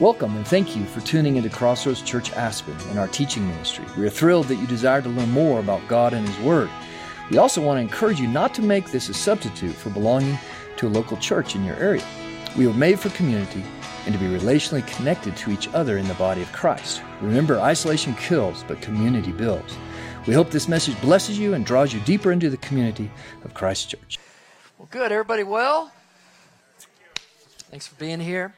Welcome and thank you for tuning into Crossroads Church Aspen and our teaching ministry. We are thrilled that you desire to learn more about God and His Word. We also want to encourage you not to make this a substitute for belonging to a local church in your area. We were made for community and to be relationally connected to each other in the body of Christ. Remember, isolation kills, but community builds. We hope this message blesses you and draws you deeper into the community of Christ Church. Well, good. Everybody well? Thanks for being here.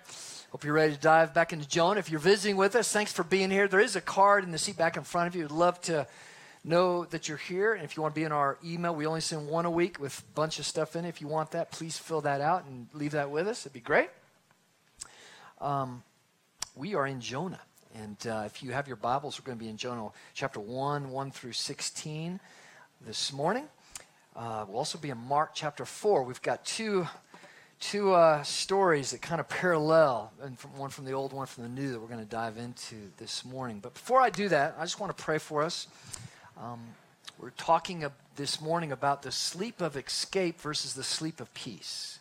Hope you're ready to dive back into Jonah. If you're visiting with us, thanks for being here. There is a card in the seat back in front of you. We'd love to know that you're here. And if you want to be in our email, we only send one a week with a bunch of stuff in it. If you want that, please fill that out and leave that with us. It'd be great. Um, we are in Jonah. And uh, if you have your Bibles, we're going to be in Jonah chapter 1, 1 through 16 this morning. Uh, we'll also be in Mark chapter 4. We've got two two uh, stories that kind of parallel, and from one from the old, one from the new, that we're going to dive into this morning. But before I do that, I just want to pray for us. Um, we're talking this morning about the sleep of escape versus the sleep of peace.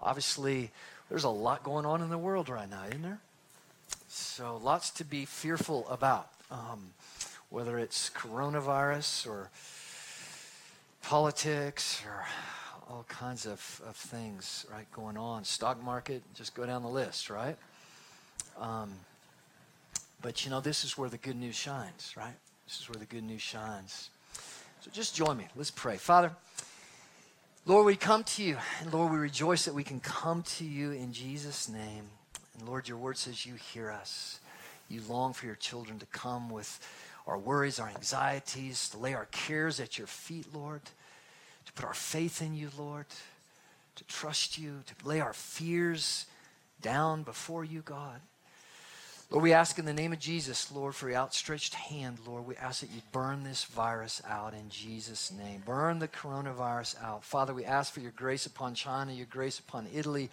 Obviously, there's a lot going on in the world right now, isn't there? So, lots to be fearful about, um, whether it's coronavirus or politics or all kinds of, of things, right, going on. Stock market, just go down the list, right? Um, but you know, this is where the good news shines, right? This is where the good news shines. So just join me. Let's pray. Father, Lord, we come to you, and Lord, we rejoice that we can come to you in Jesus' name. And Lord, your word says you hear us. You long for your children to come with our worries, our anxieties, to lay our cares at your feet, Lord to put our faith in you, Lord, to trust you, to lay our fears down before you, God. Lord, we ask in the name of Jesus, Lord, for your outstretched hand, Lord, we ask that you burn this virus out in Jesus' name. Burn the coronavirus out. Father, we ask for your grace upon China, your grace upon Italy.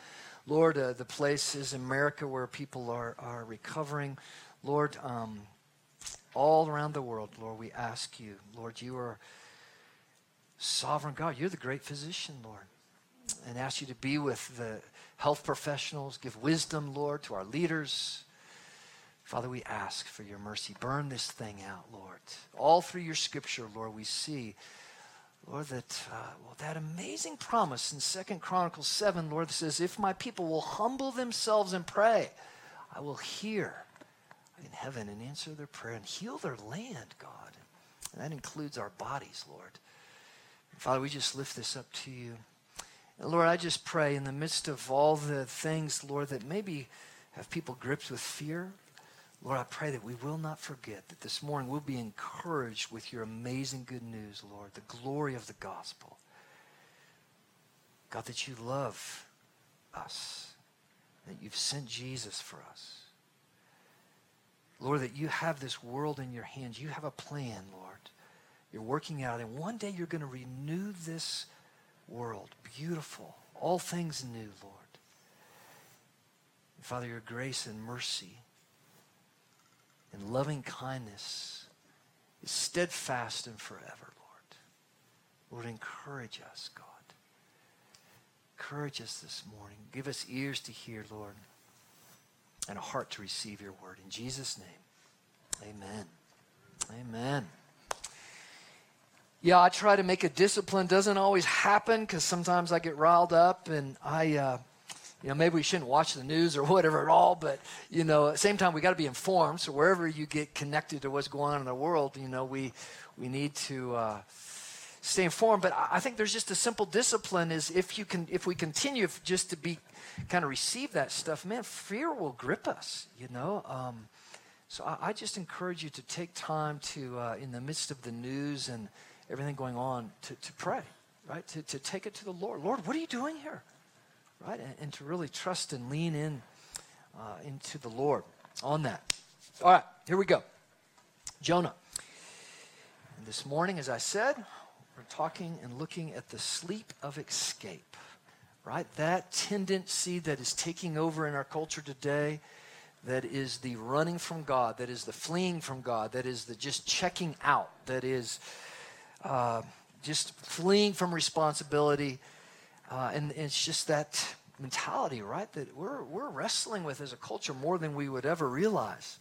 Lord, uh, the places in America where people are, are recovering. Lord, um, all around the world, Lord, we ask you, Lord, you are sovereign God. You're the great physician, Lord. And ask you to be with the health professionals, give wisdom, Lord, to our leaders. Father, we ask for your mercy. Burn this thing out, Lord. All through your scripture, Lord, we see, Lord, that uh, well, that amazing promise in Second Chronicles 7, Lord, says, if my people will humble themselves and pray, I will hear in heaven and answer their prayer and heal their land, God. And that includes our bodies, Lord. Father, we just lift this up to you. And Lord, I just pray in the midst of all the things, Lord, that maybe have people gripped with fear, Lord, I pray that we will not forget that this morning we'll be encouraged with your amazing good news, Lord, the glory of the gospel. God, that you love us, that you've sent Jesus for us. Lord, that you have this world in your hands. You have a plan, Lord. You're working out, and one day you're going to renew this world. Beautiful. All things new, Lord. Father, your grace and mercy and loving kindness is steadfast and forever, Lord. Lord, encourage us, God. Encourage us this morning. Give us ears to hear, Lord, and a heart to receive your word. In Jesus' name, amen. Amen. Yeah, I try to make a discipline. Doesn't always happen because sometimes I get riled up and I, uh, you know, maybe we shouldn't watch the news or whatever at all. But you know, at the same time, we got to be informed. So wherever you get connected to what's going on in the world, you know, we we need to uh, stay informed. But I think there's just a simple discipline: is if you can, if we continue just to be kind of receive that stuff, man, fear will grip us. You know. Um, so I, I, just encourage you to take time to, uh, in the midst of the news and everything going on to, to pray, right? To, to take it to the Lord. Lord, what are you doing here? Right? And, and to really trust and lean in uh, into the Lord on that. All right, here we go. Jonah. And this morning, as I said, we're talking and looking at the sleep of escape, right? That tendency that is taking over in our culture today, that is the running from God, that is the fleeing from God, that is the just checking out, that is uh, just fleeing from responsibility. Uh, and, and, it's just that mentality, right, that we're, we're wrestling with as a culture more than we would ever realize.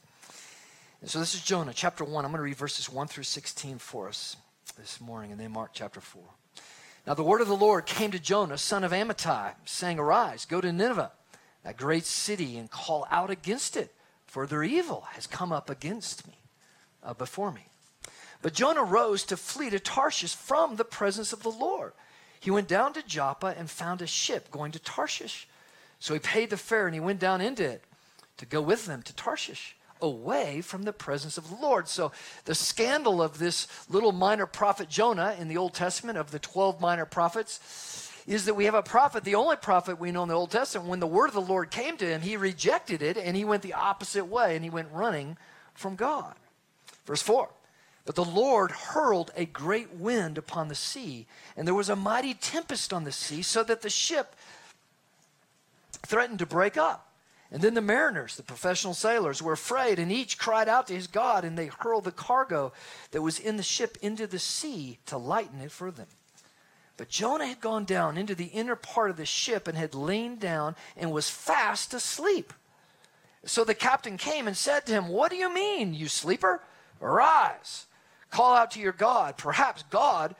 And so this is Jonah, chapter 1. I'm going to read verses 1 through 16 for us this morning, and then Mark chapter 4. Now the word of the Lord came to Jonah, son of Amittai, saying, Arise, go to Nineveh, that great city, and call out against it, for their evil has come up against me, uh, before me. But Jonah rose to flee to Tarshish from the presence of the Lord. He went down to Joppa and found a ship going to Tarshish. So he paid the fare and he went down into it to go with them to Tarshish, away from the presence of the Lord. So the scandal of this little minor prophet Jonah in the Old Testament, of the 12 minor prophets, is that we have a prophet, the only prophet we know in the Old Testament, when the word of the Lord came to him, he rejected it and he went the opposite way and he went running from God. Verse 4 but the Lord hurled a great wind upon the sea, and there was a mighty tempest on the sea, so that the ship threatened to break up. And then the mariners, the professional sailors, were afraid, and each cried out to his God, and they hurled the cargo that was in the ship into the sea to lighten it for them. But Jonah had gone down into the inner part of the ship and had lain down and was fast asleep. So the captain came and said to him, What do you mean, you sleeper? Arise Call out to your God. Perhaps God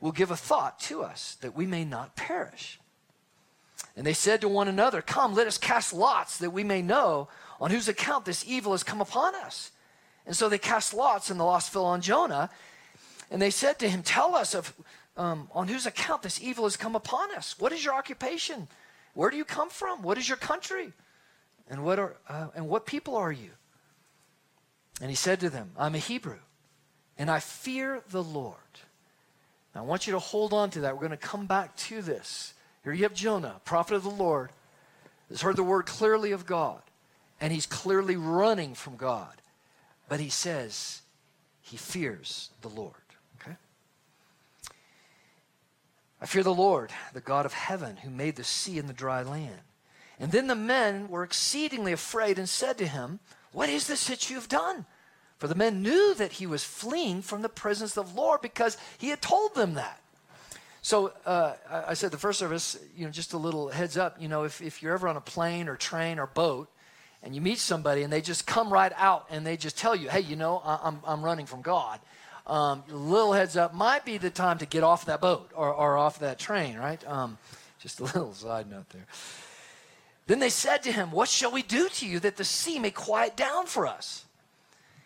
will give a thought to us that we may not perish. And they said to one another, Come, let us cast lots that we may know on whose account this evil has come upon us. And so they cast lots, and the loss fell on Jonah. And they said to him, Tell us of, um, on whose account this evil has come upon us. What is your occupation? Where do you come from? What is your country? And what, are, uh, and what people are you? And he said to them, I'm a Hebrew and I fear the Lord. Now, I want you to hold on to that. We're going to come back to this. Here you have Jonah, prophet of the Lord, has heard the word clearly of God, and he's clearly running from God. But he says he fears the Lord. Okay? I fear the Lord, the God of heaven, who made the sea and the dry land. And then the men were exceedingly afraid and said to him, What is this that you have done? For the men knew that he was fleeing from the presence of the Lord because he had told them that. So uh, I said the first service, you know, just a little heads up, you know, if, if you're ever on a plane or train or boat and you meet somebody and they just come right out and they just tell you, hey, you know, I, am I'm running from God. Um, little heads up might be the time to get off that boat or, or off that train, right? Um, just a little side note there. Then they said to him, What shall we do to you that the sea may quiet down for us?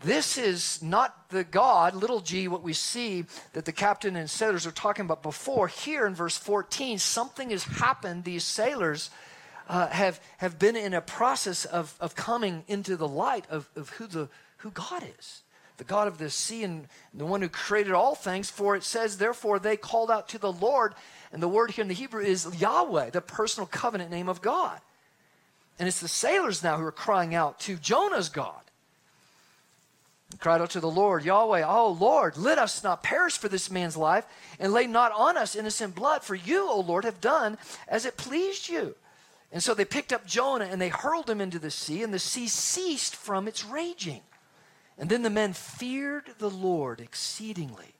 this is not the God, little g, what we see that the captain and sailors are talking about before. Here in verse 14, something has happened. These sailors uh, have, have been in a process of, of coming into the light of, of who, the, who God is the God of the sea and the one who created all things. For it says, therefore, they called out to the Lord. And the word here in the Hebrew is Yahweh, the personal covenant name of God. And it's the sailors now who are crying out to Jonah's God cried out to the Lord, Yahweh, Oh Lord, let us not perish for this man's life, and lay not on us innocent blood, for you, O Lord, have done as it pleased you. And so they picked up Jonah and they hurled him into the sea, and the sea ceased from its raging. And then the men feared the Lord exceedingly,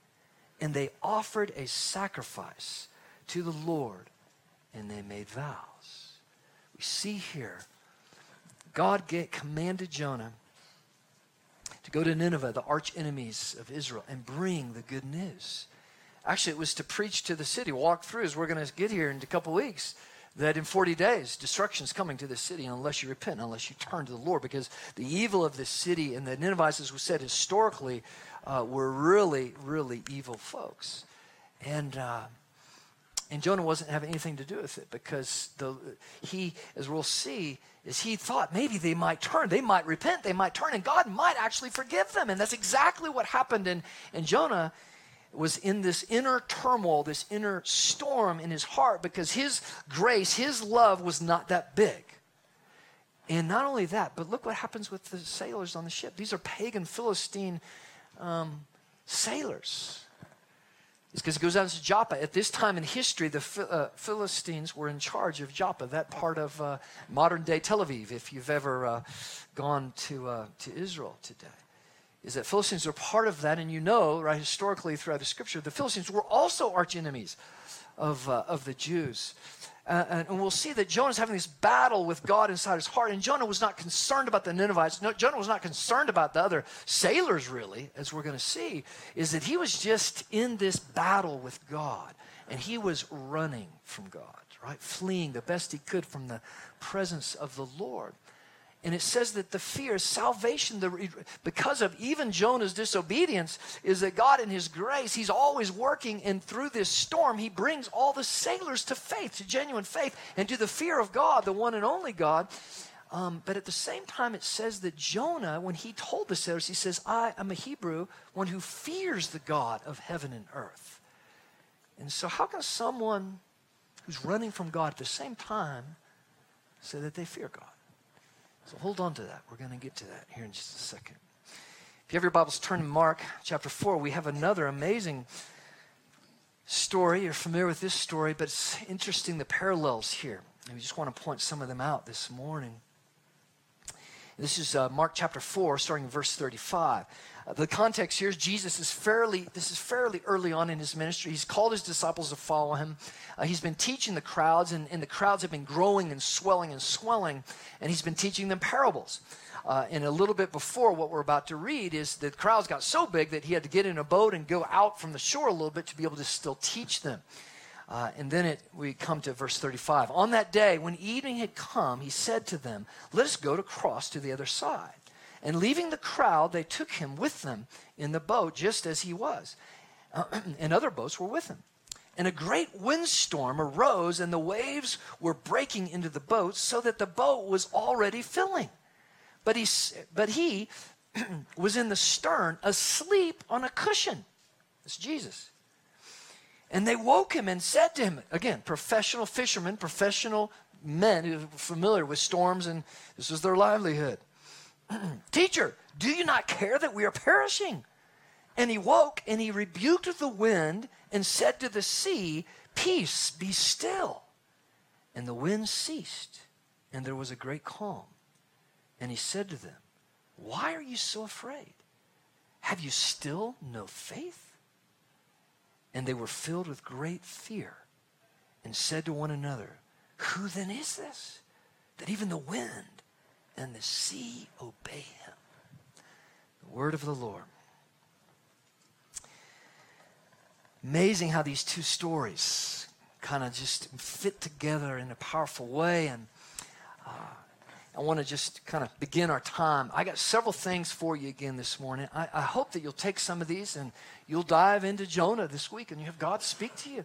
and they offered a sacrifice to the Lord, and they made vows. We see here, God commanded Jonah to go to Nineveh, the arch enemies of Israel, and bring the good news. Actually, it was to preach to the city, walk through, as we're going to get here in a couple weeks, that in 40 days, destruction is coming to this city unless you repent, unless you turn to the Lord, because the evil of this city and the Ninevites, as we said historically, uh, were really, really evil folks. And uh, and Jonah wasn't having anything to do with it because the, he, as we'll see, is he thought maybe they might turn, they might repent, they might turn, and God might actually forgive them. And that's exactly what happened. And, and Jonah was in this inner turmoil, this inner storm in his heart because his grace, his love was not that big. And not only that, but look what happens with the sailors on the ship. These are pagan Philistine um, sailors. It's because it goes down to Joppa. At this time in history, the uh, Philistines were in charge of Joppa, that part of uh, modern day Tel Aviv, if you've ever uh, gone to, uh, to Israel today. Is that Philistines were part of that, and you know, right, historically throughout the scripture, the Philistines were also arch enemies of, uh, of the Jews. Uh, and, and, we'll see that Jonah's having this battle with God inside his heart. And Jonah was not concerned about the Ninevites. No, Jonah was not concerned about the other sailors, really, as we're going to see, is that he was just in this battle with God. And he was running from God, right? Fleeing the best he could from the presence of the Lord. And it says that the fear, salvation, the, because of even Jonah's disobedience, is that God, in His grace, He's always working, and through this storm, He brings all the sailors to faith, to genuine faith, and to the fear of God, the one and only God. Um, but at the same time, it says that Jonah, when he told the sailors, he says, I am a Hebrew, one who fears the God of heaven and earth. And so, how can someone who's running from God at the same time say that they fear God? So hold on to that. We're going to get to that here in just a second. If you have your Bibles, turn to Mark chapter 4. We have another amazing story. You're familiar with this story, but it's interesting the parallels here. And we just want to point some of them out this morning. This is uh, Mark chapter 4, starting in verse 35 the context here is Jesus is fairly, this is fairly early on in his ministry. He's called his disciples to follow him. Uh, he's been teaching the crowds, and, and the crowds have been growing and swelling and swelling, and he's been teaching them parables. Uh, and a little bit before what we're about to read is the crowds got so big that he had to get in a boat and go out from the shore a little bit to be able to still teach them. Uh, and then it, we come to verse 35. On that day, when evening had come, he said to them, Let us go to cross to the other side. And leaving the crowd, they took him with them in the boat, just as he was. and other boats were with him. And a great windstorm arose, and the waves were breaking into the boat, so that the boat was already filling. But he, but he was in the stern, asleep on a cushion. It's Jesus. And they woke him and said to him, again, professional fishermen, professional men who were familiar with storms, and this was their livelihood. Teacher, do you not care that we are perishing? And he woke and he rebuked the wind and said to the sea, Peace, be still. And the wind ceased, and there was a great calm. And he said to them, Why are you so afraid? Have you still no faith? And they were filled with great fear and said to one another, Who then is this? That even the wind and the sea obey him. The word of the Lord. Amazing how these two stories kind of just fit together in a powerful way. And uh, I want to just kind of begin our time. I got several things for you again this morning. I, I hope that you'll take some of these and you'll dive into Jonah this week and you have God speak to you.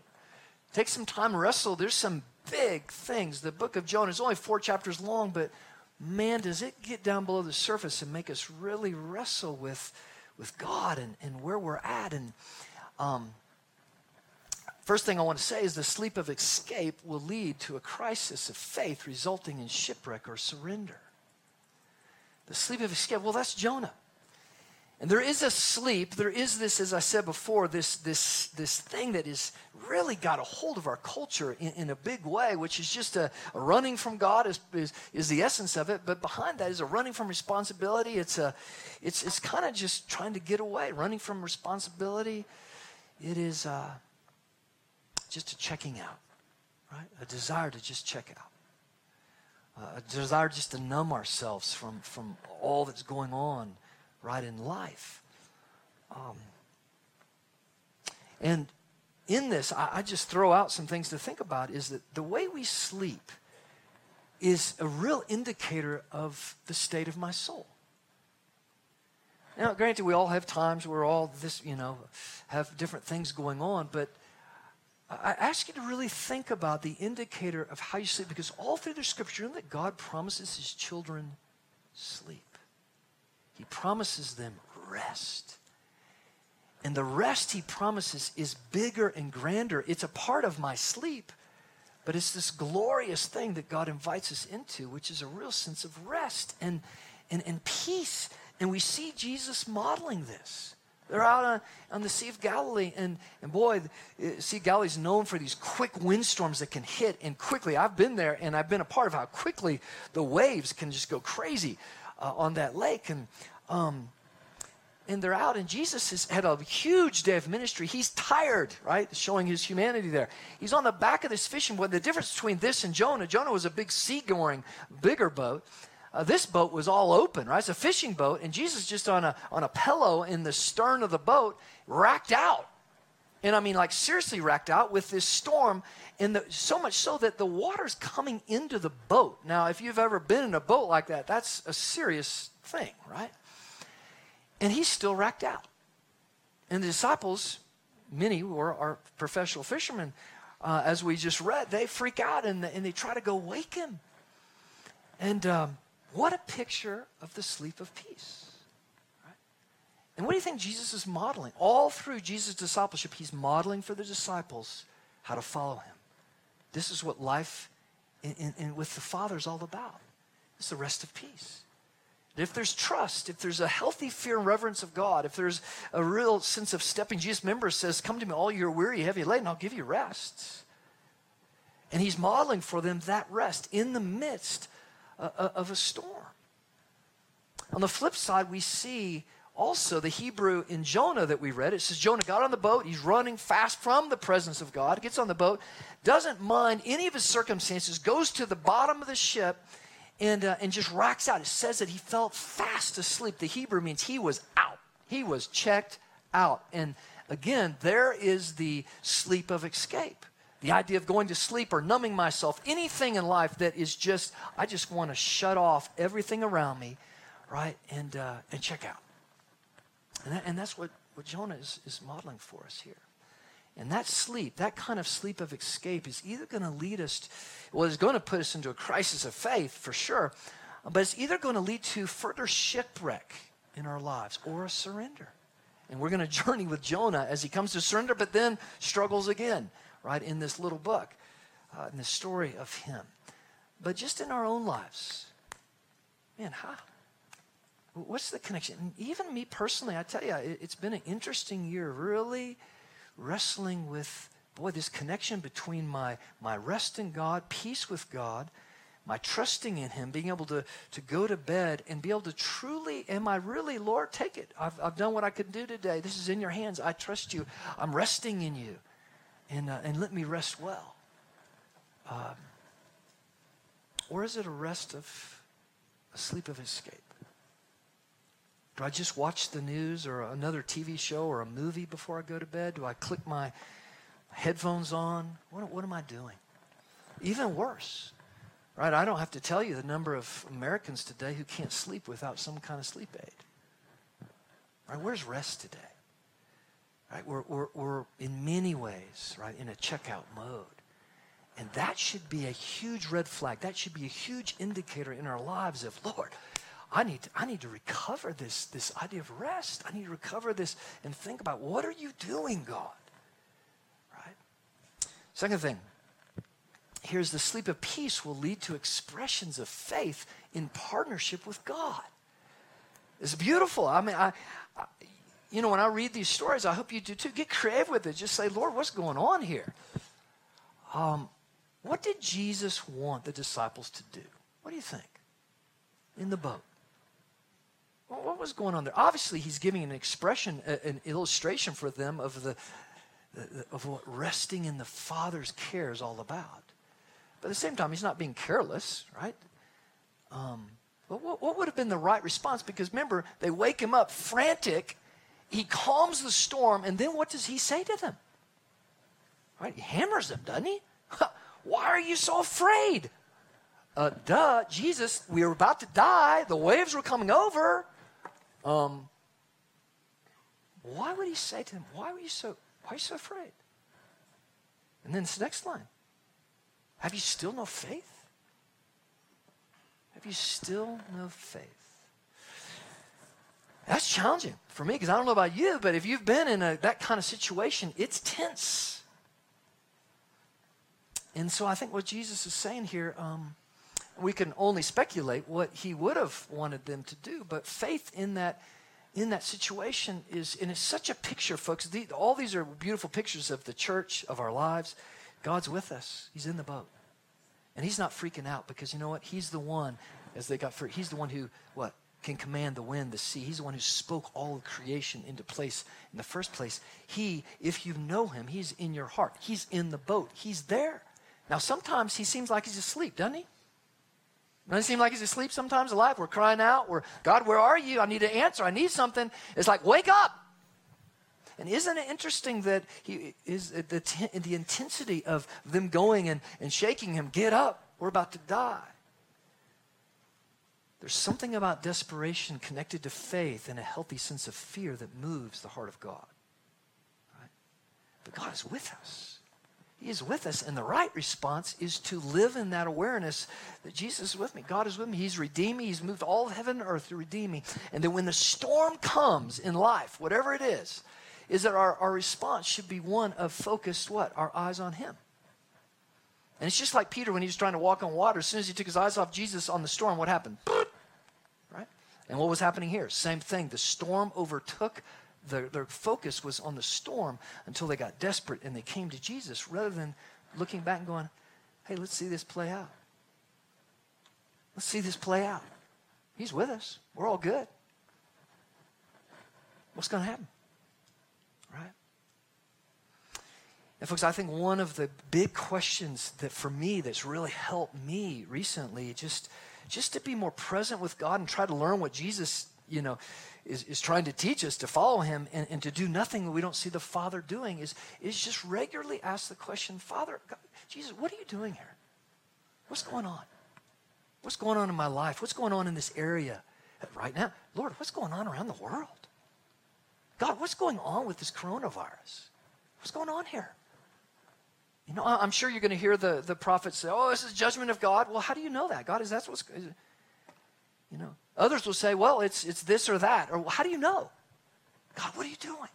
Take some time, wrestle. There's some big things. The book of Jonah is only four chapters long, but man, does it get down below the surface and make us really wrestle with, with God and, and where we're at. And um, first thing I want to say is the sleep of escape will lead to a crisis of faith resulting in shipwreck or surrender. The sleep of escape, well, that's Jonah. And there is a sleep, there is this, as I said before, this, this, this thing that is really got a hold of our culture in, in a big way, which is just a, a running from God is, is, is, the essence of it. But behind that is a running from responsibility. It's, a, it's, it's kind of just trying to get away, running from responsibility. It is uh, just a checking out, right? A desire to just check out. Uh, a desire just to numb ourselves from, from all that's going on right in life. Um, and in this, I, I just throw out some things to think about is that the way we sleep is a real indicator of the state of my soul. Now, granted, we all have times where all this, you know, have different things going on, but I ask you to really think about the indicator of how you sleep because all through the scripture, you know that God promises his children sleep. He promises them rest. And the rest he promises is bigger and grander. It's a part of my sleep, But it's this glorious thing that God invites us into, which is a real sense of rest and, and, and peace. And we see Jesus modeling this. They're out on, on the Sea of Galilee, and, and boy, the Sea of Galilee is known for these quick windstorms that can hit and quickly. I've been there, and I've been a part of how quickly the waves can just go crazy uh, on that lake. And um, and they're out, and Jesus has had a huge day of ministry. He's tired, right? Showing his humanity there. He's on the back of this fishing boat. The difference between this and Jonah, Jonah was a big seagoing, bigger boat. Uh, this boat was all open, right? It's a fishing boat, and Jesus just on a on a pillow in the stern of the boat, racked out, and I mean like seriously racked out with this storm, and the, so much so that the water's coming into the boat. Now, if you've ever been in a boat like that, that's a serious thing, right? And he's still racked out. And the disciples, many were our professional fishermen, uh, as we just read, they freak out and, and they try to go wake him. And um, what a picture of the sleep of peace. Right? And what do you think Jesus is modeling? All through Jesus' discipleship, he's modeling for the disciples how to follow him. This is what life in, in, in with the Father is all about. It's the rest of peace. If there's trust, if there's a healthy fear and reverence of God, if there's a real sense of stepping, Jesus' member says, Come to me, all you're weary, heavy laden, I'll give you rest. And he's modeling for them that rest in the midst of a storm. On the flip side, we see also the Hebrew in Jonah that we read. It says Jonah got on the boat. He's running fast from the presence of God, gets on the boat, doesn't mind any of his circumstances, goes to the bottom of the ship and, uh, and just rocks out. It says that he fell fast asleep. The Hebrew means he was out, he was checked out. And again, there is the sleep of escape. The idea of going to sleep or numbing myself, anything in life that is just, I just want to shut off everything around me, right? And, uh, and check out. And, that, and that's what, what Jonah is, is modeling for us here. And that sleep, that kind of sleep of escape, is either going to lead us, to, well, it's going to put us into a crisis of faith for sure, but it's either going to lead to further shipwreck in our lives or a surrender. And we're going to journey with Jonah as he comes to surrender, but then struggles again, right, in this little book, uh, in the story of him. But just in our own lives, man, how? What's the connection? And even me personally, I tell you, it, it's been an interesting year, really wrestling with, boy, this connection between my, my rest in God, peace with God, my trusting in Him, being able to, to go to bed and be able to truly, am I really, Lord, take it. I've, I've done what I could do today. This is in your hands. I trust you. I'm resting in you. And, uh, and let me rest well. Um, or is it a rest of a sleep of escape? Do I just watch the news or another TV show or a movie before I go to bed? Do I click my headphones on? What, what am I doing? Even worse, right? I don't have to tell you the number of Americans today who can't sleep without some kind of sleep aid. Right? Where's rest today? Right? We're, we're, we're in many ways, right, in a checkout mode. And that should be a huge red flag. That should be a huge indicator in our lives of, Lord, I need to, I need to recover this, this idea of rest. I need to recover this and think about what are you doing, God? Right? Second thing, here's the sleep of peace will lead to expressions of faith in partnership with God. It's beautiful. I mean, I, I you know, when I read these stories, I hope you do too. Get creative with it. Just say, Lord, what's going on here? Um, what did Jesus want the disciples to do? What do you think? In the boat. What was going on there? Obviously, he's giving an expression, an illustration for them of the, of what resting in the Father's care is all about. But at the same time, he's not being careless, right? Um, but what, what would have been the right response? Because remember, they wake him up frantic. He calms the storm, and then what does he say to them? Right? He hammers them, doesn't he? Why are you so afraid? Uh, duh, Jesus, we were about to die. The waves were coming over. Um, why would he say to them, why were you so, why are you so afraid? And then this next line, have you still no faith? Have you still no faith? That's challenging for me because I don't know about you, but if you've been in a, that kind of situation, it's tense. and so I think what Jesus is saying here, um, we can only speculate what he would have wanted them to do, but faith in that in that situation is, and it's such a picture, folks. The, all these are beautiful pictures of the church, of our lives. God's with us. He's in the boat. And he's not freaking out because you know what? He's the one, as they got free, he's the one who, what? Can command the wind, the sea. He's the one who spoke all of creation into place in the first place. He, if you know him, he's in your heart. He's in the boat. He's there. Now, sometimes he seems like he's asleep, doesn't he? Doesn't seem like he's asleep sometimes alive? We're crying out. We're, God, where are you? I need an answer. I need something. It's like, wake up. And isn't it interesting that he is the, the intensity of them going and, and shaking him, get up, we're about to die. There's something about desperation connected to faith and a healthy sense of fear that moves the heart of God. Right? But God is with us. He is with us. And the right response is to live in that awareness that Jesus is with me. God is with me. He's redeemed me. He's moved all of heaven and earth to redeem me. And then when the storm comes in life, whatever it is, is that our, our response should be one of focused what? Our eyes on Him. And it's just like Peter when he was trying to walk on water. As soon as he took his eyes off Jesus on the storm, what happened? And what was happening here? Same thing. The storm overtook their, their focus was on the storm until they got desperate and they came to Jesus rather than looking back and going, hey, let's see this play out. Let's see this play out. He's with us. We're all good. What's going to happen? Right? And folks, I think one of the big questions that for me that's really helped me recently just just to be more present with God and try to learn what Jesus, you know, is, is trying to teach us to follow him and, and to do nothing that we don't see the Father doing is, is just regularly ask the question, Father, God, Jesus, what are you doing here? What's going on? What's going on in my life? What's going on in this area right now? Lord, what's going on around the world? God, what's going on with this coronavirus? What's going on here? You know, I'm sure you're going to hear the, the prophets say, oh, this is judgment of God. Well, how do you know that? God is that's what's, you know, Others will say, well, it's, it's this or that. Or how do you know? God, what are you doing?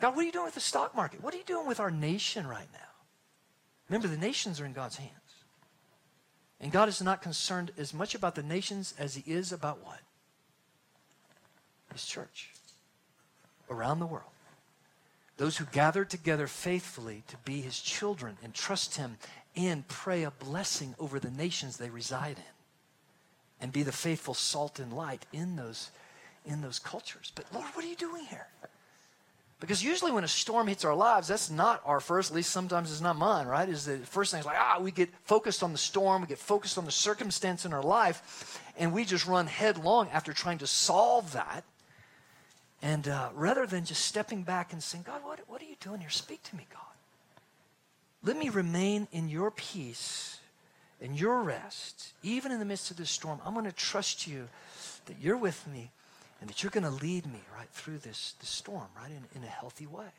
God, what are you doing with the stock market? What are you doing with our nation right now? Remember, the nations are in God's hands. And God is not concerned as much about the nations as he is about what? His church around the world. Those who gather together faithfully to be his children and trust him and pray a blessing over the nations they reside in and be the faithful salt and light in those, in those cultures. But Lord, what are you doing here? Because usually when a storm hits our lives, that's not our first, at least sometimes it's not mine, right? Is the first thing is like, ah, we get focused on the storm, we get focused on the circumstance in our life, and we just run headlong after trying to solve that. And uh, rather than just stepping back and saying, God, what, what are you doing here? Speak to me, God. Let me remain in your peace and your rest, even in the midst of this storm, I'm going to trust you that you're with me and that you're going to lead me right through this, this storm, right, in, in a healthy way.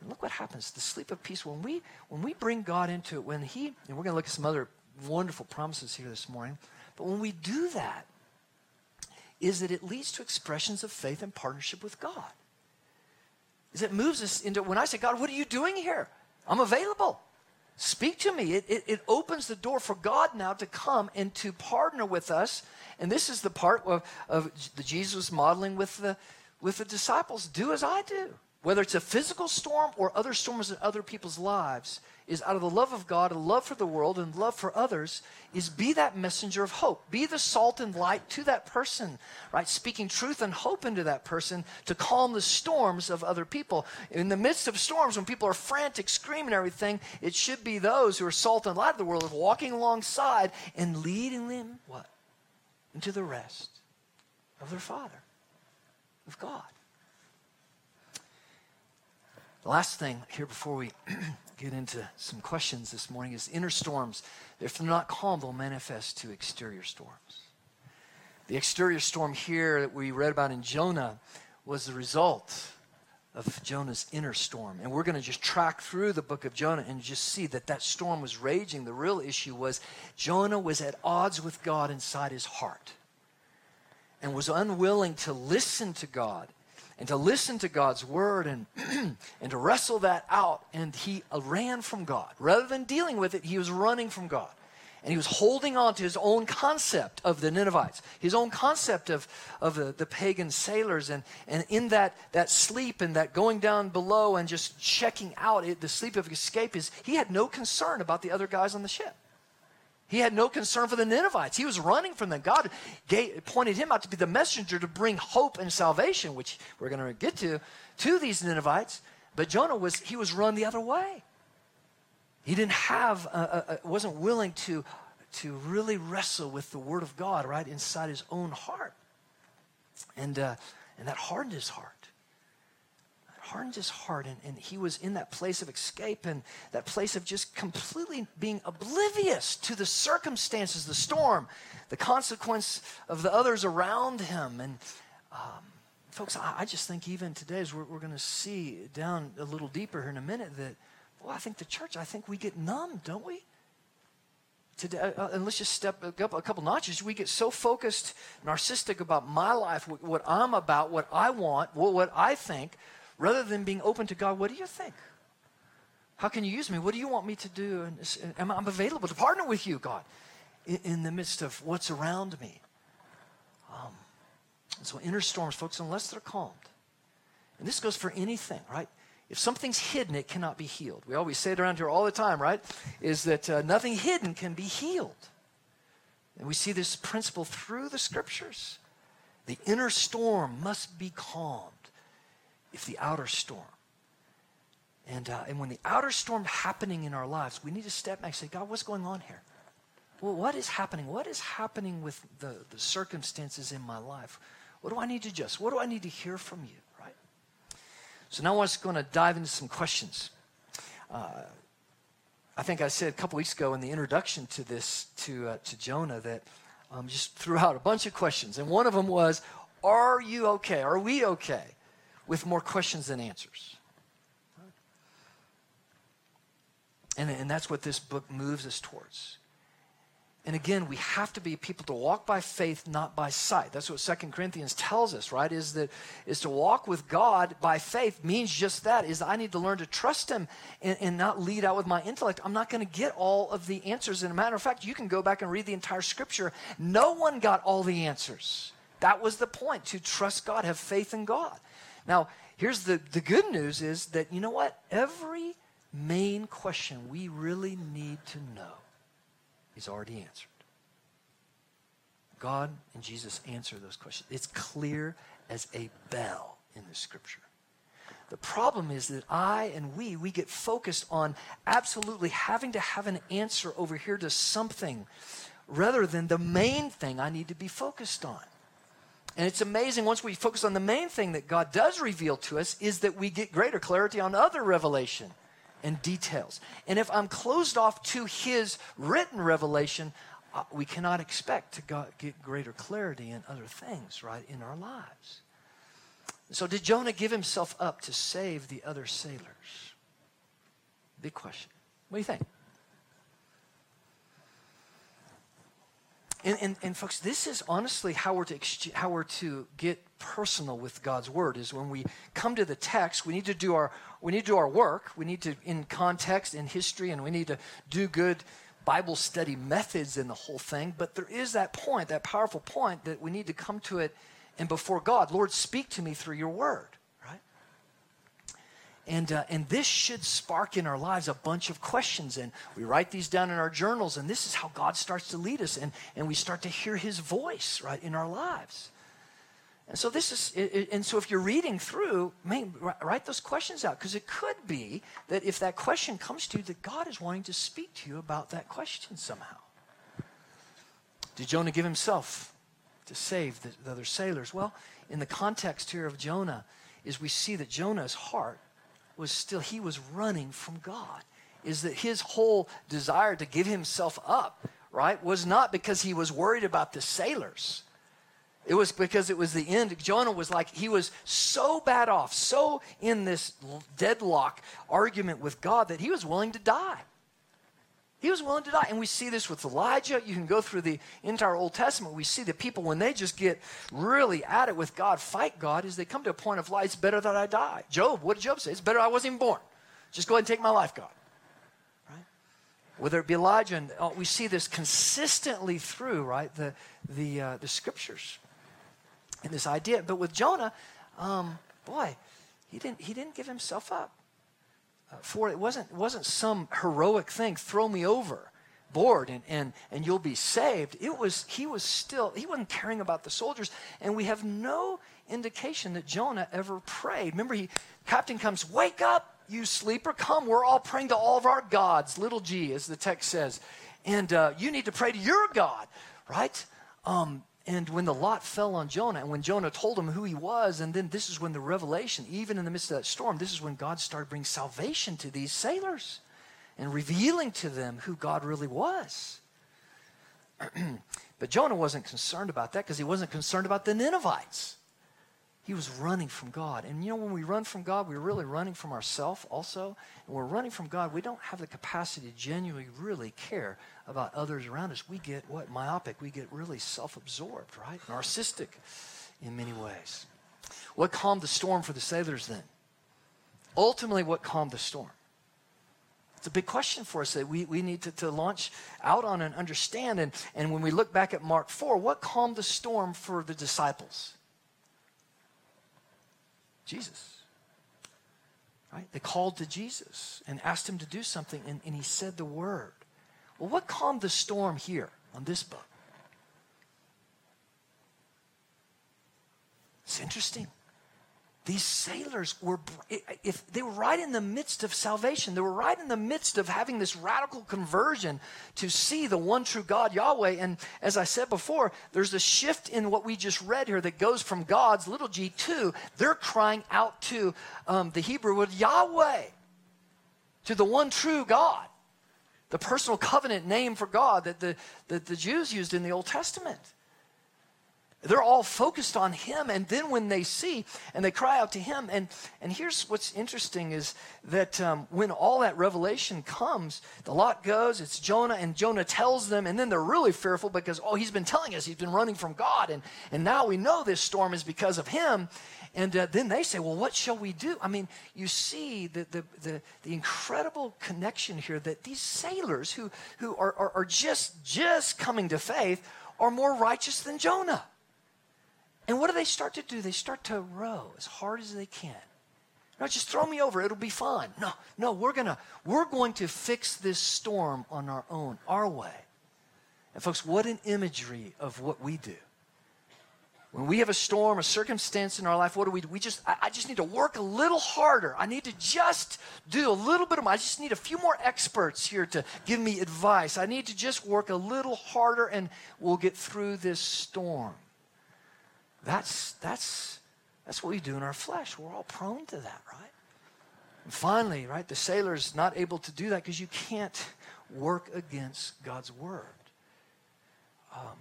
And look what happens, the sleep of peace. When we, when we bring God into it, when He, and we're going to look at some other wonderful promises here this morning, but when we do that, is that it leads to expressions of faith and partnership with God. Is it moves us into, when I say, God, what are you doing here? I'm available. Speak to me. It, it, it, opens the door for God now to come and to partner with us. And this is the part of, of the Jesus modeling with the, with the disciples. Do as I do. Whether it's a physical storm or other storms in other people's lives, is out of the love of God, a love for the world, and love for others, is be that messenger of hope. Be the salt and light to that person, right? Speaking truth and hope into that person to calm the storms of other people. In the midst of storms, when people are frantic, screaming everything, it should be those who are salt and light of the world walking alongside and leading them, what? Into the rest of their Father, of God. The last thing here before we get into some questions this morning is inner storms. If they're not calm, they'll manifest to exterior storms. The exterior storm here that we read about in Jonah was the result of Jonah's inner storm. And we're going to just track through the book of Jonah and just see that that storm was raging. The real issue was Jonah was at odds with God inside his heart and was unwilling to listen to God and to listen to God's word and, and to wrestle that out. And he ran from God. Rather than dealing with it, he was running from God. And he was holding on to his own concept of the Ninevites, his own concept of, of the, the pagan sailors. And, and in that, that sleep and that going down below and just checking out it, the sleep of escape, is he had no concern about the other guys on the ship. He had no concern for the Ninevites. He was running from them. God gave, pointed him out to be the messenger to bring hope and salvation, which we're going to get to, to these Ninevites. But Jonah was, he was run the other way. He didn't have, a, a, wasn't willing to, to really wrestle with the word of God right inside his own heart. And, uh, and that hardened his heart hardened his heart and, and he was in that place of escape and that place of just completely being oblivious to the circumstances, the storm, the consequence of the others around him. And um, folks, I, I, just think even today, as we're, we're going to see down a little deeper here in a minute, that, well, I think the church, I think we get numb, don't we? Today, uh, and let's just step up a couple notches. We get so focused, narcissistic about my life, what, what I'm about, what I want, what, what I think, rather than being open to God, what do you think? How can you use me? What do you want me to do? And am I'm available to partner with you, God, in, in the midst of what's around me. Um, so inner storms, folks, unless they're calmed, and this goes for anything, right? If something's hidden, it cannot be healed. We always say it around here all the time, right? Is that uh, nothing hidden can be healed. And we see this principle through the scriptures. The inner storm must be calmed if the outer storm. And, uh, and when the outer storm happening in our lives, we need to step back and say, God, what's going on here? Well, what is happening? What is happening with the, the circumstances in my life? What do I need to adjust? What do I need to hear from you, right? So now I'm just going to dive into some questions. Uh, I think I said a couple weeks ago in the introduction to this, to, uh, to Jonah, that um, just threw out a bunch of questions. And one of them was, Are you okay? Are we okay? With more questions than answers. And, and that's what this book moves us towards. And again, we have to be people to walk by faith, not by sight. That's what Second Corinthians tells us, right? Is that is to walk with God by faith means just that, is I need to learn to trust him and, and not lead out with my intellect. I'm not going to get all of the answers. And a matter of fact, you can go back and read the entire scripture. No one got all the answers. That was the point, to trust God, have faith in God. Now, here's the, the good news is that, you know what? Every main question we really need to know is already answered. God and Jesus answer those questions. It's clear as a bell in the scripture. The problem is that I and we, we get focused on absolutely having to have an answer over here to something rather than the main thing I need to be focused on. And it's amazing once we focus on the main thing that God does reveal to us is that we get greater clarity on other revelation and details. And if I'm closed off to his written revelation, uh, we cannot expect to get greater clarity in other things, right, in our lives. So, did Jonah give himself up to save the other sailors? Big question. What do you think? And, and, and, folks, this is honestly how we're, to ex- how we're to get personal with God's word is when we come to the text, we need to do our, we need to do our work. We need to, in context, in history, and we need to do good Bible study methods in the whole thing. But there is that point, that powerful point that we need to come to it and before God, Lord, speak to me through your word. And, uh, and this should spark in our lives a bunch of questions. And we write these down in our journals, and this is how God starts to lead us. And, and we start to hear his voice, right, in our lives. And so this is, and so if you're reading through, man, write those questions out because it could be that if that question comes to you, that God is wanting to speak to you about that question somehow. Did Jonah give himself to save the, the other sailors? Well, in the context here of Jonah, is we see that Jonah's heart was still, he was running from God. Is that his whole desire to give himself up, right, was not because he was worried about the sailors. It was because it was the end. Jonah was like, he was so bad off, so in this deadlock argument with God that he was willing to die. He was willing to die. And we see this with Elijah. You can go through the entire Old Testament. We see that people, when they just get really at it with God, fight God, is they come to a point of life, it's better that I die. Job, what did Job say? It's better I wasn't even born. Just go ahead and take my life, God. Right? Whether it be Elijah, and oh, we see this consistently through, right, the, the, uh, the scriptures. And this idea. But with Jonah, um, boy, he didn't, he didn't give himself up uh, for it. wasn't, it wasn't some heroic thing, throw me over board and, and, and you'll be saved. It was, he was still, he wasn't caring about the soldiers. And we have no indication that Jonah ever prayed. Remember, he, captain comes, wake up, you sleeper, come. We're all praying to all of our gods, little g, as the text says. And uh, you need to pray to your God, right? Um, and when the lot fell on Jonah, and when Jonah told him who he was, and then this is when the revelation, even in the midst of that storm, this is when God started bringing salvation to these sailors and revealing to them who God really was. but Jonah wasn't concerned about that because he wasn't concerned about the Ninevites. He was running from God. And you know, when we run from God, we're really running from ourselves also. And we're running from God, we don't have the capacity to genuinely really care about others around us. We get what? Myopic. We get really self absorbed, right? Narcissistic in many ways. What calmed the storm for the sailors then? Ultimately, what calmed the storm? It's a big question for us that we, we need to, to launch out on and understand. And, and when we look back at Mark 4, what calmed the storm for the disciples? Jesus. Right? They called to Jesus and asked him to do something, and, and he said the word. Well, what calmed the storm here on this boat? It's interesting. These sailors were, if they were right in the midst of salvation, they were right in the midst of having this radical conversion to see the one true God, Yahweh. And as I said before, there's a shift in what we just read here that goes from God's little g to they're crying out to um, the Hebrew word Yahweh, to the one true God, the personal covenant name for God that the, that the Jews used in the Old Testament. They're all focused on him. And then when they see and they cry out to him, and, and here's what's interesting is that um, when all that revelation comes, the lot goes, it's Jonah, and Jonah tells them, and then they're really fearful because, oh, he's been telling us he's been running from God, and, and now we know this storm is because of him. And uh, then they say, well, what shall we do? I mean, you see the, the, the, the incredible connection here that these sailors who, who are, are, are just, just coming to faith are more righteous than Jonah. And what do they start to do? They start to row as hard as they can. No, just throw me over. It'll be fine. No, no, we're gonna we're going to fix this storm on our own, our way. And folks, what an imagery of what we do. When we have a storm, a circumstance in our life, what do we do? We just, I, I just need to work a little harder. I need to just do a little bit of, I just need a few more experts here to give me advice. I need to just work a little harder and we'll get through this storm. That's, that's, that's what we do in our flesh. We're all prone to that, right? And finally, right, the sailor's not able to do that because you can't work against God's word. Um,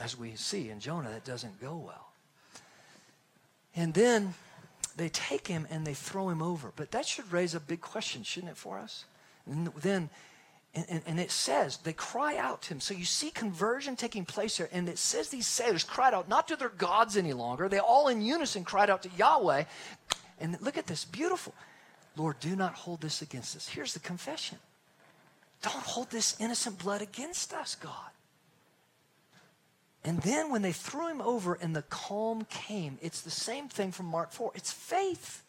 as we see in Jonah, that doesn't go well. And then they take him and they throw him over. But that should raise a big question, shouldn't it, for us? And then and, and, and, it says they cry out to him. So you see conversion taking place here. And it says these sailors cried out not to their gods any longer. They all in unison cried out to Yahweh. And look at this beautiful. Lord, do not hold this against us. Here's the confession Don't hold this innocent blood against us, God. And then when they threw him over and the calm came, it's the same thing from Mark 4. It's faith.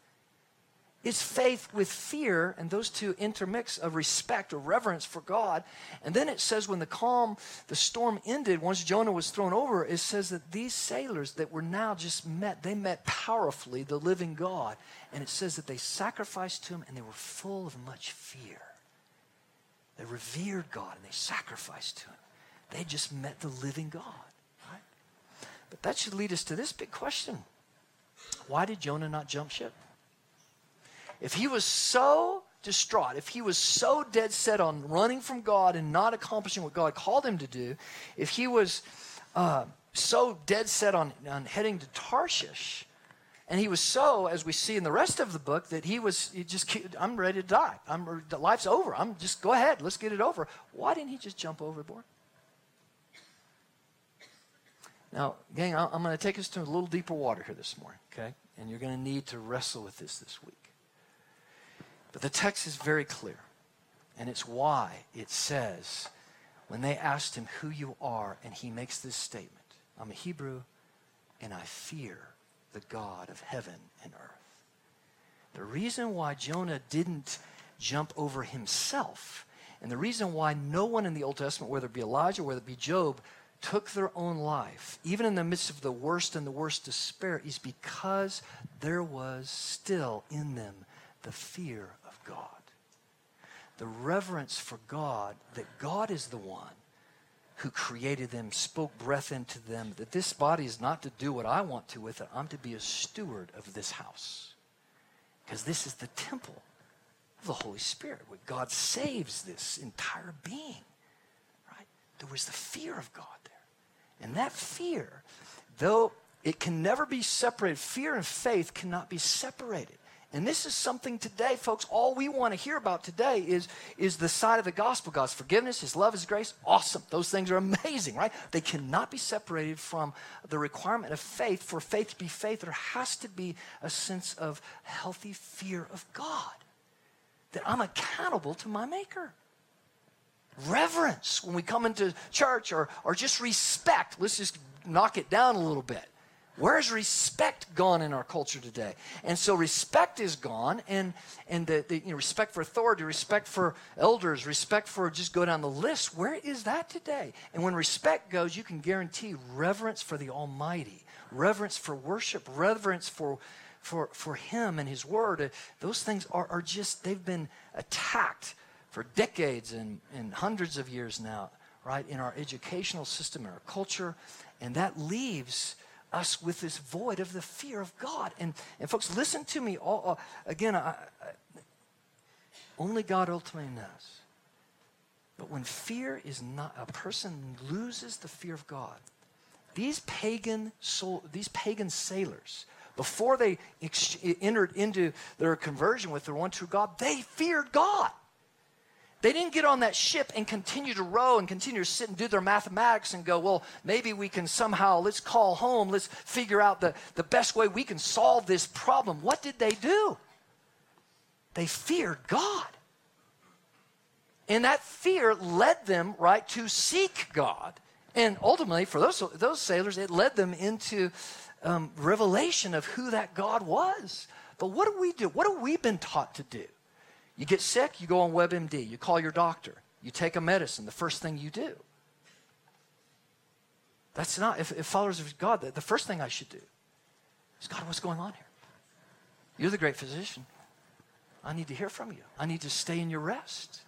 It's faith with fear, and those two intermix of respect or reverence for God. And then it says, when the calm, the storm ended, once Jonah was thrown over, it says that these sailors that were now just met, they met powerfully the living God. And it says that they sacrificed to him and they were full of much fear. They revered God and they sacrificed to him. They just met the living God. Right? But that should lead us to this big question Why did Jonah not jump ship? If he was so distraught, if he was so dead set on running from God and not accomplishing what God called him to do, if he was uh, so dead set on, on heading to Tarshish And he was so, as we see in the rest of the book, that he was he just, I'm ready to die. I'm, life's over. I'm just, go ahead, let's get it over. Why didn't he just jump overboard? Now, gang, I'm going to take us to a little deeper water here this morning, okay? And you're going to need to wrestle with this this week. But the text is very clear. And it's why it says, when they asked him who you are, and he makes this statement I'm a Hebrew, and I fear the God of heaven and earth. The reason why Jonah didn't jump over himself, and the reason why no one in the Old Testament, whether it be Elijah, whether it be Job, took their own life, even in the midst of the worst and the worst despair, is because there was still in them the fear. The reverence for God, that God is the one who created them, spoke breath into them, that this body is not to do what I want to with it. I'm to be a steward of this house. Because this is the temple of the Holy Spirit, where God saves this entire being. Right? There was the fear of God there. And that fear, though it can never be separated, fear and faith cannot be separated. And this is something today, folks, all we want to hear about today is, is the side of the gospel God's forgiveness, His love, His grace. Awesome. Those things are amazing, right? They cannot be separated from the requirement of faith. For faith to be faith, there has to be a sense of healthy fear of God, that I'm accountable to my Maker. Reverence when we come into church, or, or just respect. Let's just knock it down a little bit. Where's respect gone in our culture today? And so respect is gone, and and the, the you know, respect for authority, respect for elders, respect for just go down the list. Where is that today? And when respect goes, you can guarantee reverence for the Almighty, reverence for worship, reverence for for for Him and His Word. Uh, those things are are just they've been attacked for decades and, and hundreds of years now, right? In our educational system, in our culture, and that leaves us with this void of the fear of God. And, and folks, listen to me. All, again, I, I, only God ultimately knows. But when fear is not, a person loses the fear of God. These pagan, soul, these pagan sailors, before they ex- entered into their conversion with the one true God, they feared God. They didn't get on that ship and continue to row and continue to sit and do their mathematics and go, well, maybe we can somehow, let's call home, let's figure out the, the best way we can solve this problem. What did they do? They feared God. And that fear led them, right, to seek God. And ultimately, for those, those sailors, it led them into um, revelation of who that God was. But what do we do? What have we been taught to do? You get sick, you go on WebMD, you call your doctor, you take a medicine, the first thing you do. That's not, if, if followers of God, the, the first thing I should do is God, what's going on here? You're the great physician. I need to hear from you. I need to stay in your rest.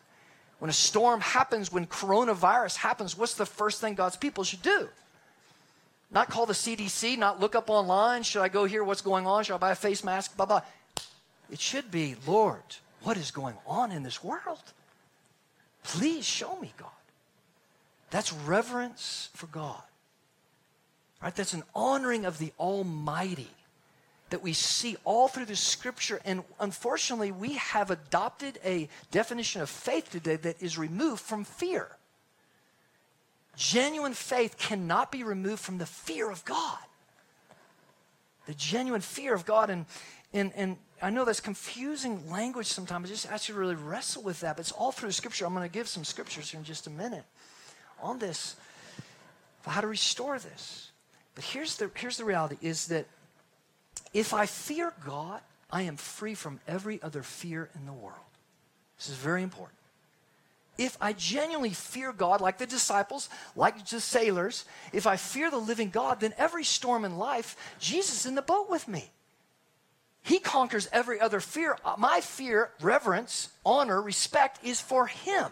When a storm happens, when coronavirus happens, what's the first thing God's people should do? Not call the CDC, not look up online. Should I go here? What's going on? Should I buy a face mask? Blah, blah. It should be, Lord, what is going on in this world? Please show me, God. That's reverence for God. Right? That's an honoring of the Almighty that we see all through the scripture. And unfortunately, we have adopted a definition of faith today that is removed from fear. Genuine faith cannot be removed from the fear of God. The genuine fear of God. And, and, and I know that's confusing language sometimes. I just ask you to really wrestle with that. But it's all through Scripture. I'm going to give some scriptures in just a minute on this, how to restore this. But here's the, here's the reality is that if I fear God, I am free from every other fear in the world. This is very important. If I genuinely fear God, like the disciples, like the sailors, if I fear the living God, then every storm in life, Jesus is in the boat with me. He conquers every other fear. Uh, my fear, reverence, honor, respect is for Him.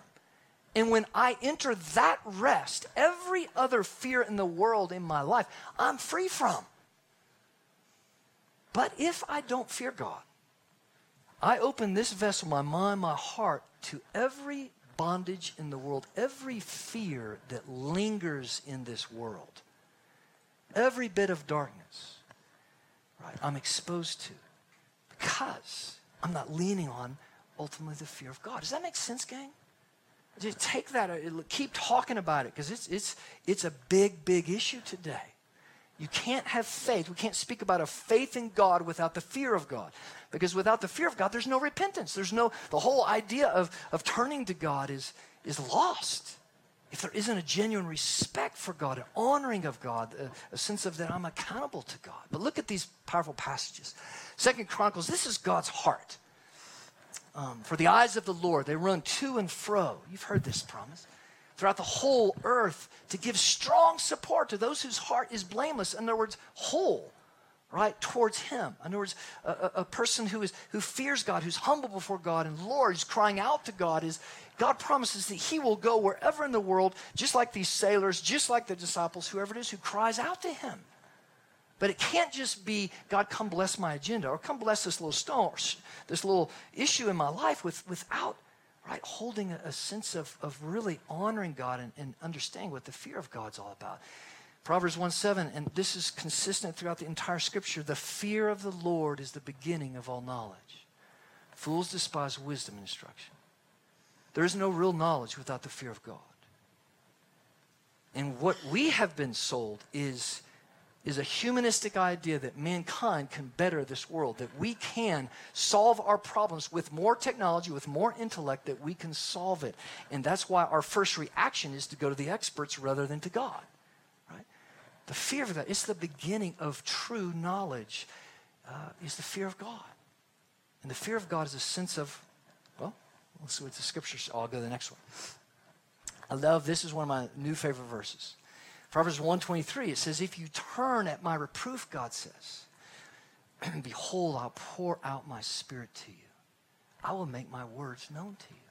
And when I enter that rest, every other fear in the world in my life, I'm free from. But if I don't fear God, I open this vessel, my mind, my heart, to every bondage in the world, every fear that lingers in this world, every bit of darkness right? I'm exposed to because I'm not leaning on ultimately the fear of God. Does that make sense, gang? Just take that, uh, keep talking about it because it's, it's, it's a big, big issue today. You can't have faith. We can't speak about a faith in God without the fear of God. Because without the fear of God, there's no repentance. There's no, the whole idea of, of turning to God is, is lost. If there isn't a genuine respect for God, an honoring of God, a, a sense of that I'm accountable to God. But look at these powerful passages. Second Chronicles, this is God's heart. Um, for the eyes of the Lord, they run to and fro. You've heard this promise throughout the whole earth to give strong support to those whose heart is blameless. In other words, whole, right, towards Him. In other words, a, a, person who, is, who fears God, who's humble before God, and Lord, is crying out to God, is God promises that He will go wherever in the world, just like these sailors, just like the disciples, whoever it is who cries out to Him. But it can't just be, God, come bless my agenda, or come bless this little stone, this little issue in my life with, without right? Holding a, a sense of, of really honoring God and, and understanding what the fear of God's all about. Proverbs 1 7, and this is consistent throughout the entire scripture the fear of the Lord is the beginning of all knowledge. Fools despise wisdom and instruction. There is no real knowledge without the fear of God. And what we have been sold is is a humanistic idea that mankind can better this world, that we can solve our problems with more technology, with more intellect, that we can solve it. And that's why our first reaction is to go to the experts rather than to God. Right? The fear of God, it's the beginning of true knowledge, uh, is the fear of God. And the fear of God is a sense of, well, see what the scriptures, I'll go to the next one. I love, this is one of my new favorite verses. Proverbs 123, it says, If you turn at my reproof, God says, behold, I'll pour out my spirit to you. I will make my words known to you.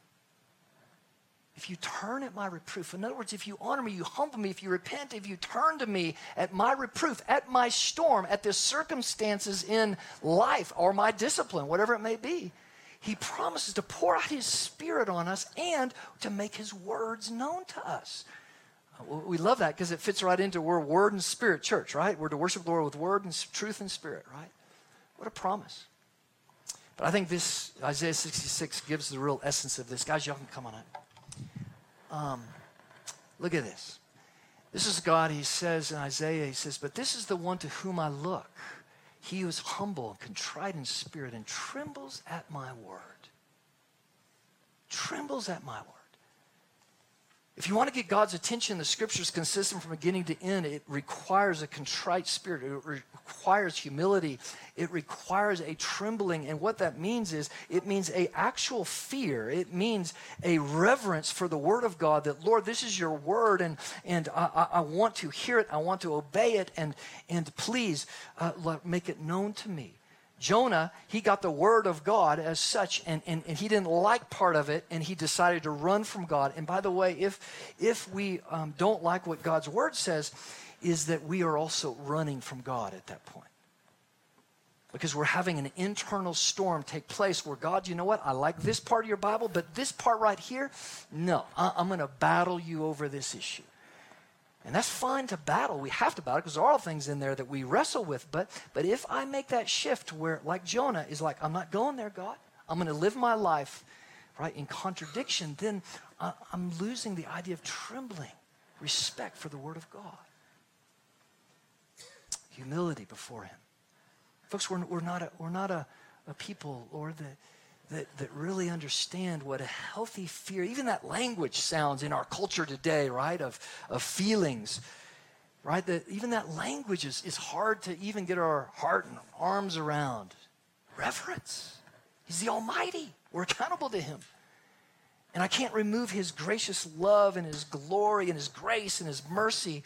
If you turn at my reproof, in other words, if you honor me, you humble me, if you repent, if you turn to me at my reproof, at my storm, at the circumstances in life or my discipline, whatever it may be, he promises to pour out his spirit on us and to make his words known to us. We love that because it fits right into we're word and spirit church, right? We're to worship the Lord with word and truth and spirit, right? What a promise. But I think this, Isaiah 66, gives the real essence of this. Guys, y'all can come on up. Um, look at this. This is God, he says in Isaiah, he says, But this is the one to whom I look. He who is humble and contrite in spirit and trembles at my word. Trembles at my word. If you want to get God's attention, the scriptures consistent from beginning to end. It requires a contrite spirit. It requires humility. It requires a trembling. And what that means is it means a actual fear. It means a reverence for the word of God that, Lord, this is your word and, and I, I want to hear it. I want to obey it. And, and please uh, make it known to me. Jonah, he got the word of God as such, and, and, and he didn't like part of it, and he decided to run from God. And by the way, if, if we um, don't like what God's word says, is that we are also running from God at that point. Because we're having an internal storm take place where God, you know what? I like this part of your Bible, but this part right here, no, I, I'm going to battle you over this issue. And that's fine to battle. We have to battle because there are all things in there that we wrestle with. But, but if I make that shift where, like Jonah, is like, I'm not going there, God. I'm going to live my life, right, in contradiction, then I, I'm losing the idea of trembling, respect for the Word of God, humility before Him. Folks, we're, we're not, a, we're not a, a people, Lord, that that, that really understand what a healthy fear, even that language sounds in our culture today, right, of, of feelings, right? That even that language is, is hard to even get our heart and arms around. Reverence. He's the Almighty. We're accountable to Him. And I can't remove His gracious love and His glory and His grace and His mercy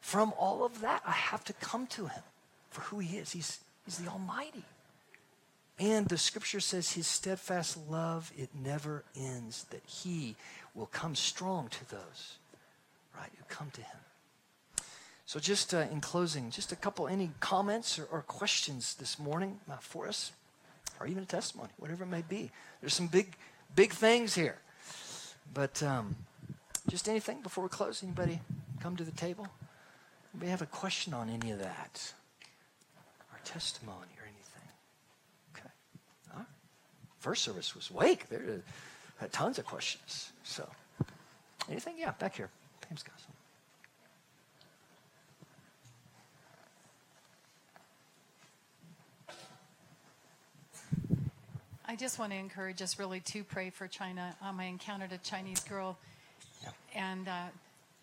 from all of that. I have to come to Him for who He is. He's, he's the Almighty. And the scripture says his steadfast love, it never ends, that he will come strong to those, right, who come to him. So, just uh, in closing, just a couple, any comments or, or questions this morning uh, for us, or even a testimony, whatever it may be. There's some big, big things here. But um, just anything before we close? Anybody come to the table? Anybody have a question on any of that? Our testimony or anything? Okay. All right. First service was wake. There had tons of questions. So, anything? Yeah, back here. Pam's got some. I just want to encourage us really to pray for China. Um, I encountered a Chinese girl, Yeah. and uh,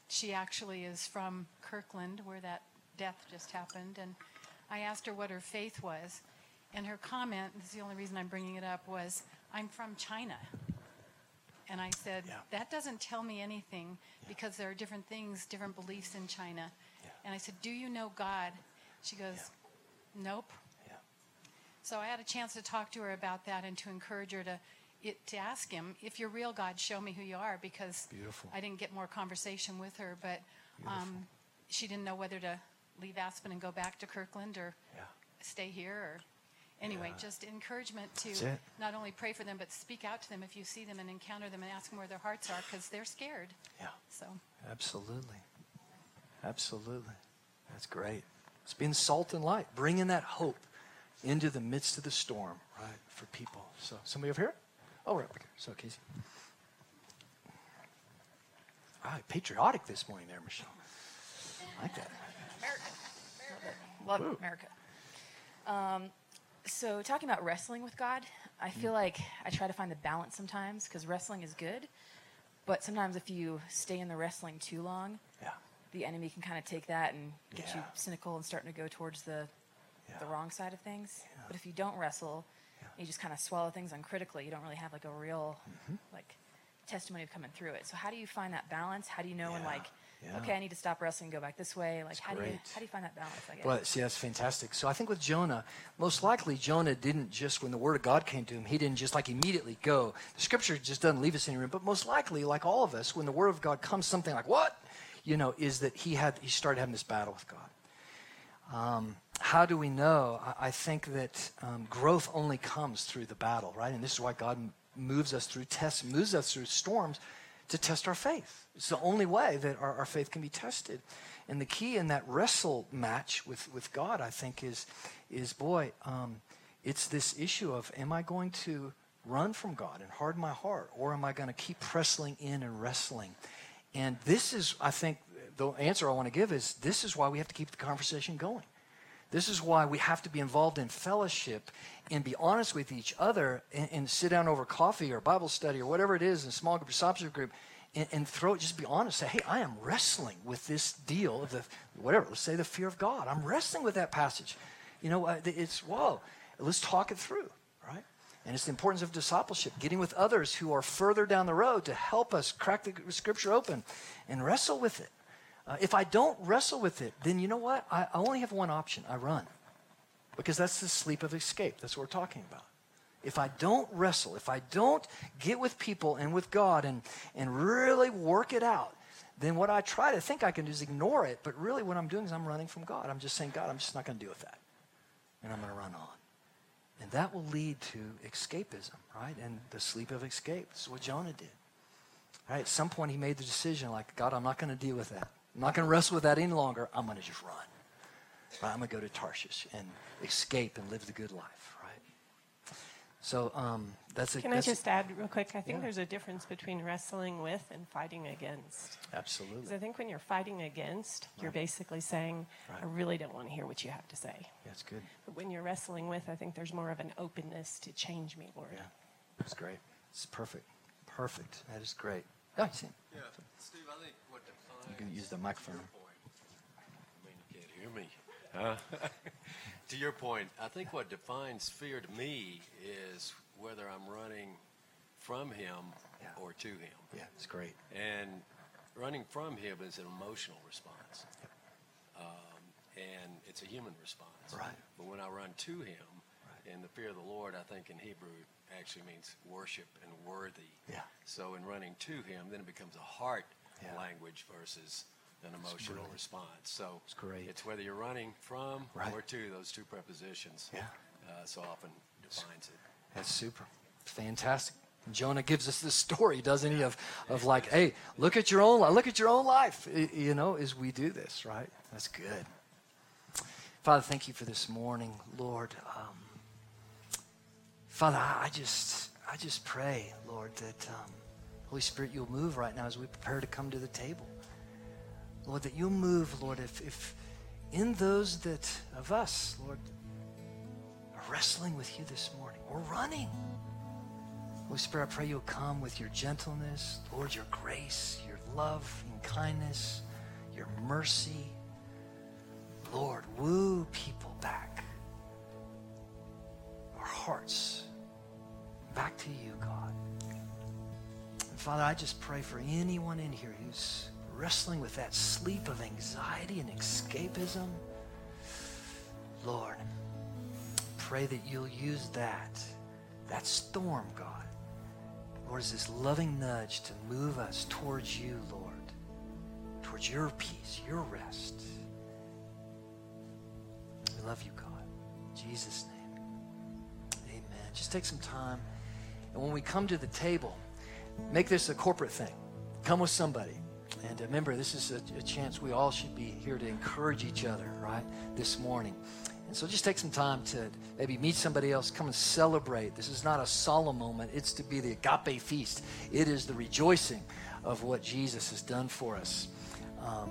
she actually is from Kirkland, where that death just happened. And I asked her what her faith was, and her comment, this is the only reason I'm bringing it up, was, I'm from China. And I said, Yeah. that doesn't tell me anything because there are different things, different beliefs in China. Yeah. And I said, Do you know God? She goes, Nope. Yeah. So I had a chance to talk to her about that and to encourage her to it, to ask him, if you're real, God, show me who you are, because Beautiful. I didn't get more conversation with her, but um, she didn't know whether to leave Aspen and go back to Kirkland or Yeah. stay here. Or anyway, Yeah. just encouragement to not only pray for them, but speak out to them if you see them and encounter them and ask them where their hearts are, because they're scared. Yeah. So Absolutely. Absolutely. That's great. It's being salt and light, bringing that hope into the midst of the storm, right, for people. So, somebody over here? Oh, right over here. So, Casey. All right, patriotic this morning there, Michelle. I like that. America. America. Love Woo. America. Um, so talking about wrestling with God, I feel Mm. like I try to find the balance sometimes because wrestling is good, but sometimes if you stay in the wrestling too long, Yeah. the enemy can kind of take that and get you cynical and starting to go towards the Yeah. the wrong side of things. Yeah. But if you don't wrestle, Yeah. you just kind of swallow things uncritically. You don't really have like a real Mm-hmm. like testimony of coming through it. So how do you find that balance? How do you know when like Yeah. okay, I need to stop wrestling, and go back this way? Like That's how do you how do you find that balance? I guess. Well, see, that's fantastic. So I think with Jonah, most likely Jonah didn't just, when the word of God came to him, he didn't just like immediately go. The scripture just doesn't leave us any room. But most likely, like all of us, when the word of God comes, something like, what? You know, is that he had, he started having this battle with God. Um, how do we know? I, I think that um, growth only comes through the battle, right? And this is why God m- moves us through tests, moves us through storms to test our faith. It's the only way that our, our faith can be tested. And the key in that wrestle match with, with God, I think, is, is boy, um, it's this issue of am I going to run from God and harden my heart, or am I going to keep wrestling in and wrestling? And this is, I think, the answer I want to give is this is why we have to keep the conversation going. This is why we have to be involved in fellowship and be honest with each other and, and sit down over coffee or Bible study or whatever it is in a small group or substitute group and, and throw it, just be honest. Say, hey, I am wrestling with this deal of the, whatever, let's say the fear of God. I'm wrestling with that passage. You know, uh, it's, whoa, let's talk it through, right? And it's the importance of discipleship, getting with others who are further down the road to help us crack the scripture open and wrestle with it. Uh, if I don't wrestle with it, then you know what? I, I only have one option I run. Because that's the sleep of escape. That's what we're talking about. If I don't wrestle, if I don't get with people and with God and, and really work it out, then what I try to think I can do is ignore it. But really, what I'm doing is I'm running from God. I'm just saying, God, I'm just not going to deal with that. And I'm going to run on. And that will lead to escapism, right? And the sleep of escape. This is what Jonah did. Right? At some point, he made the decision, like, God, I'm not going to deal with that. I'm not going to wrestle with that any longer. I'm going to just run. Right? I'm going to go to Tarshish and escape and live the good life, right? So um, that's a, Can I that's just add real quick? I think Yeah. there's a difference between wrestling with and fighting against. Absolutely. Because absolutely I think when you're fighting against, you're basically saying, I really don't want to hear what you have to say. that's good. But when you're wrestling with, I think there's more of an openness to change me, Lord. Yeah, that's great. It's perfect, perfect. That is great. Oh, Yeah, Steve, I think what defines. You can use the microphone. I mean, you can't hear me. Uh, to your point, I think what defines fear to me is whether I'm running from him Yeah. or to him. Yeah, it's great. And running from him is an emotional response. Um, and it's a human response. Right. But when I run to him, and the fear of the Lord, I think in Hebrew actually means worship and worthy. Yeah. So in running to him, then it becomes a heart Yeah. language versus an emotional response. So It's great. It's whether you're running from Right. or to, those two prepositions. Yeah. Uh, so often defines it. That's super. Fantastic. Jonah gives us this story, doesn't he? Of, of like, hey, look at your own life. Look at your own life. You know, as we do this, right? That's good. Father, thank you for this morning, Lord. Um, Father, I just, I just pray, Lord, that um, Holy Spirit, you'll move right now as we prepare to come to the table. Lord, that you'll move, Lord, if, if in those that of us, Lord, are wrestling with you this morning, we're running. Holy Spirit, I pray you'll come with your gentleness, Lord, your grace, your love and kindness, your mercy. Lord, woo people back. Our hearts back to you, God. Father, I just pray for anyone in here who's wrestling with that sleep of anxiety and escapism. Lord, pray that you'll use that, that storm, God, Lord, as this loving nudge to move us towards you, Lord, towards your peace, your rest. We love you, God. In Jesus' name. Amen. Just take some time. And when we come to the table, make this a corporate thing. Come with somebody. And remember, this is a, a, chance we all should be here to encourage each other, right, this morning. And so just take some time to maybe meet somebody else, come and celebrate. This is not a solemn moment, it's to be the agape feast. It is the rejoicing of what Jesus has done for us. Um,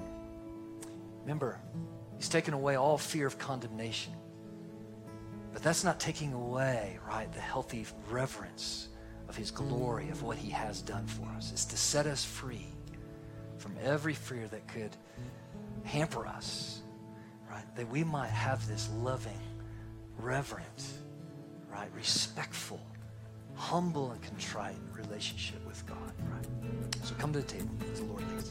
remember, He's taken away all fear of condemnation. But that's not taking away, right, the healthy reverence of His glory, of what He has done for us. It's to set us free from every fear that could hamper us, right? That we might have this loving, reverent, right? Respectful, humble, and contrite relationship with God, right? So come to the table as the Lord leads.